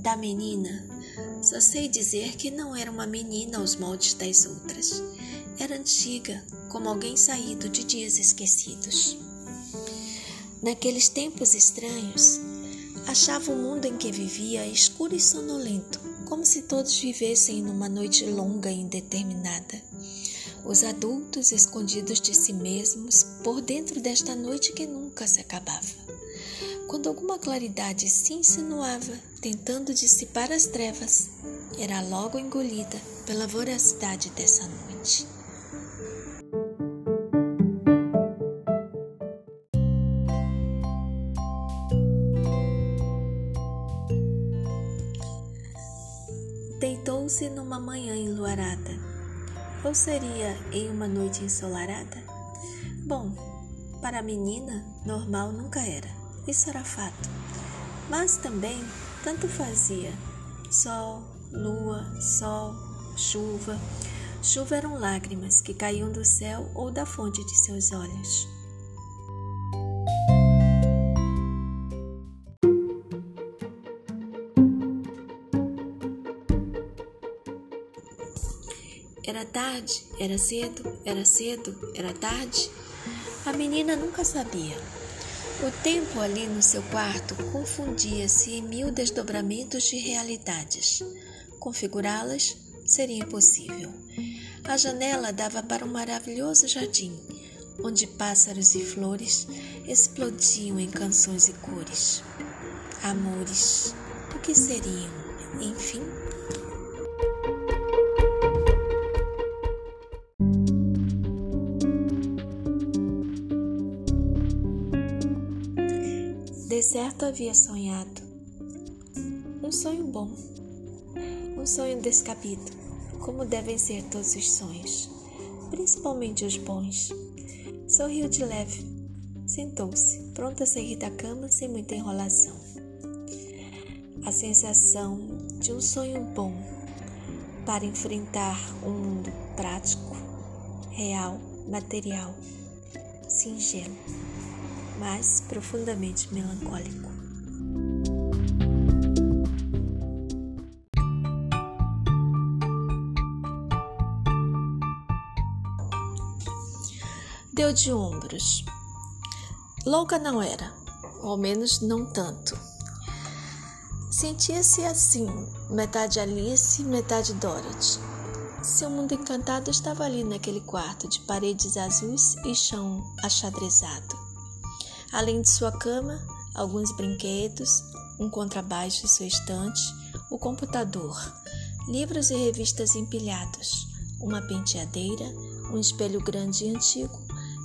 Da menina, só sei dizer que não era uma menina aos moldes das outras. Era antiga, como alguém saído de dias esquecidos. Naqueles tempos estranhos, achava o mundo em que vivia escuro e sonolento, como se todos vivessem numa noite longa e indeterminada. Os adultos escondidos de si mesmos por dentro desta noite que nunca se acabava. Quando alguma claridade se insinuava, tentando dissipar as trevas, era logo engolida pela voracidade dessa noite. Deitou-se numa manhã enluarada. Ou seria em uma noite ensolarada? Bom, para a menina, normal nunca era. Isso era fato. Mas também tanto fazia. Sol, lua, sol, chuva. Chuva eram lágrimas que caíam do céu ou da fonte de seus olhos. Era tarde, era cedo, era cedo, era tarde. A menina nunca sabia. O tempo ali no seu quarto confundia-se em mil desdobramentos de realidades. Configurá-las seria impossível. A janela dava para um maravilhoso jardim, onde pássaros e flores explodiam em canções e cores. Amores, o que seriam, enfim? De certo havia sonhado. Um sonho bom. Um sonho descabido, como devem ser todos os sonhos, principalmente os bons. Sorriu de leve, sentou-se, pronta a sair da cama sem muita enrolação. A sensação de um sonho bom para enfrentar um mundo prático, real, material, singelo mas profundamente melancólico. Deu de ombros. Louca não era, ou ao menos não tanto. Sentia-se assim, metade Alice, metade Dorothy. Seu mundo encantado estava ali naquele quarto de paredes azuis e chão achadrezado. Além de sua cama, alguns brinquedos, um contrabaixo em sua estante, o computador, livros e revistas empilhados, uma penteadeira, um espelho grande e antigo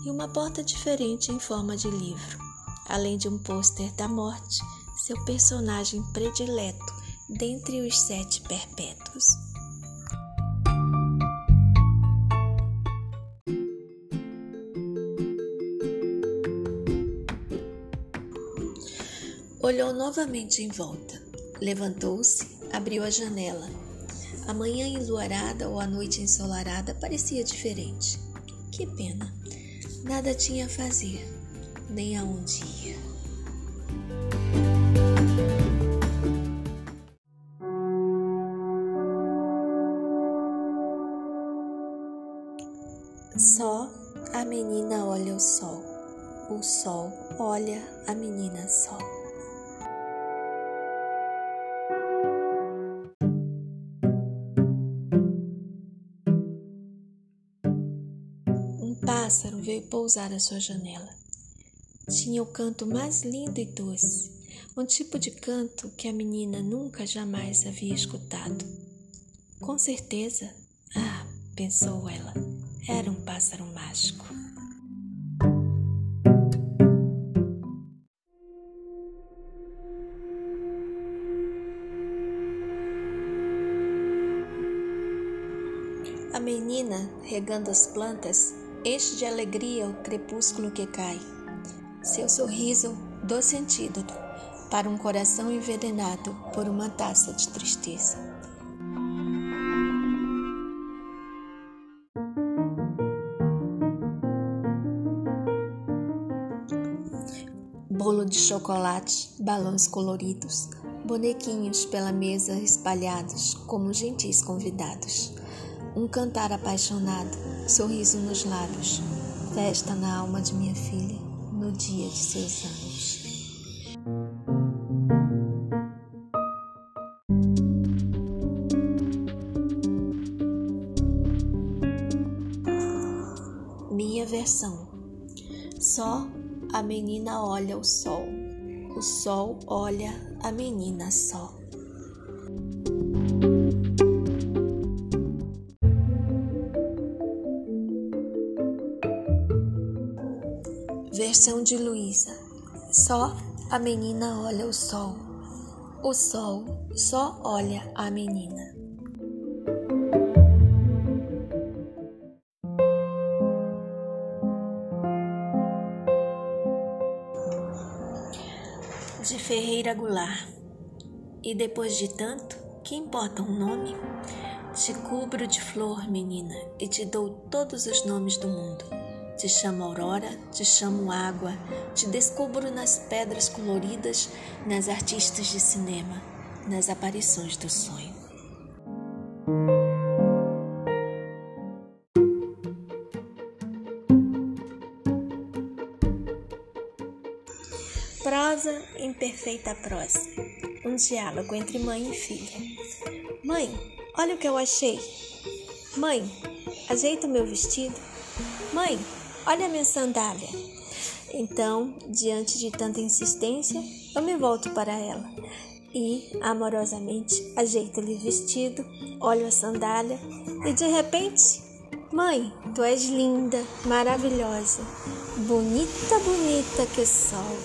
e uma porta diferente em forma de livro, além de um pôster da morte, seu personagem predileto dentre os sete perpétuos. Olhou novamente em volta. Levantou-se, abriu a janela. A manhã enluarada ou a noite ensolarada parecia diferente. Que pena. Nada tinha a fazer, nem aonde ir. Só a menina olha o sol. O sol olha a menina sol. Pássaro veio pousar à sua janela. Tinha o canto mais lindo e doce, um tipo de canto que a menina nunca jamais havia escutado. Com certeza, ah, pensou ela, era um pássaro mágico. A menina, regando as plantas, enche de alegria o crepúsculo que cai. Seu sorriso, doce antídoto para um coração envenenado por uma taça de tristeza. Bolo de chocolate, balões coloridos, Bonequinhos pela mesa espalhados como gentis convidados. Um cantar apaixonado, sorriso nos lábios, festa na alma de minha filha no dia de seus anos. Minha versão. Só a menina olha o sol, o sol olha a menina só. Versão de Luísa. Só a menina olha o sol, o sol só olha a menina. De Ferreira Goulart. E depois de tanto, que importa um nome? Te cubro de flor, menina, e te dou todos os nomes do mundo. Te chamo aurora, te chamo água, te descubro nas pedras coloridas, nas artistas de cinema, nas aparições do sonho. Prosa em perfeita prosa. Um diálogo entre mãe e filha. Mãe, olha o que eu achei. Mãe, ajeita o meu vestido. Mãe, Olha a minha sandália. Então, diante de tanta insistência, eu me volto para ela e, amorosamente, ajeito-lhe o vestido, olho a sandália e de repente, mãe, tu és linda, maravilhosa, bonita, bonita que sol.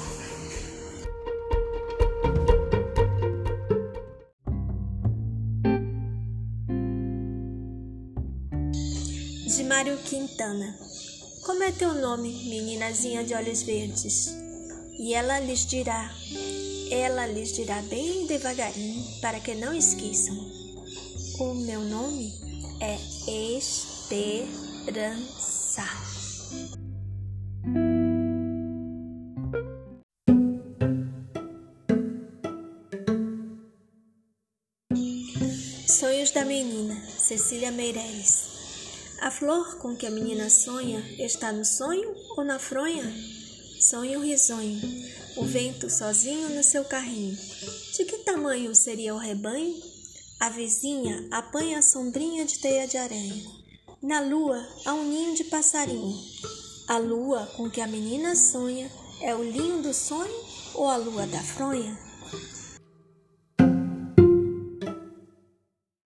De Mário Quintana como é teu nome, meninazinha de olhos verdes? E ela lhes dirá, ela lhes dirá bem devagarinho, para que não esqueçam. O meu nome é Esperança. Sonhos da menina, Cecília Meireles. A flor com que a menina sonha está no sonho ou na fronha? Sonho risonho, o vento sozinho no seu carrinho. De que tamanho seria o rebanho? A vizinha apanha a sombrinha de teia de aranha. Na lua há um ninho de passarinho. A lua com que a menina sonha é o linho do sonho ou a lua da fronha?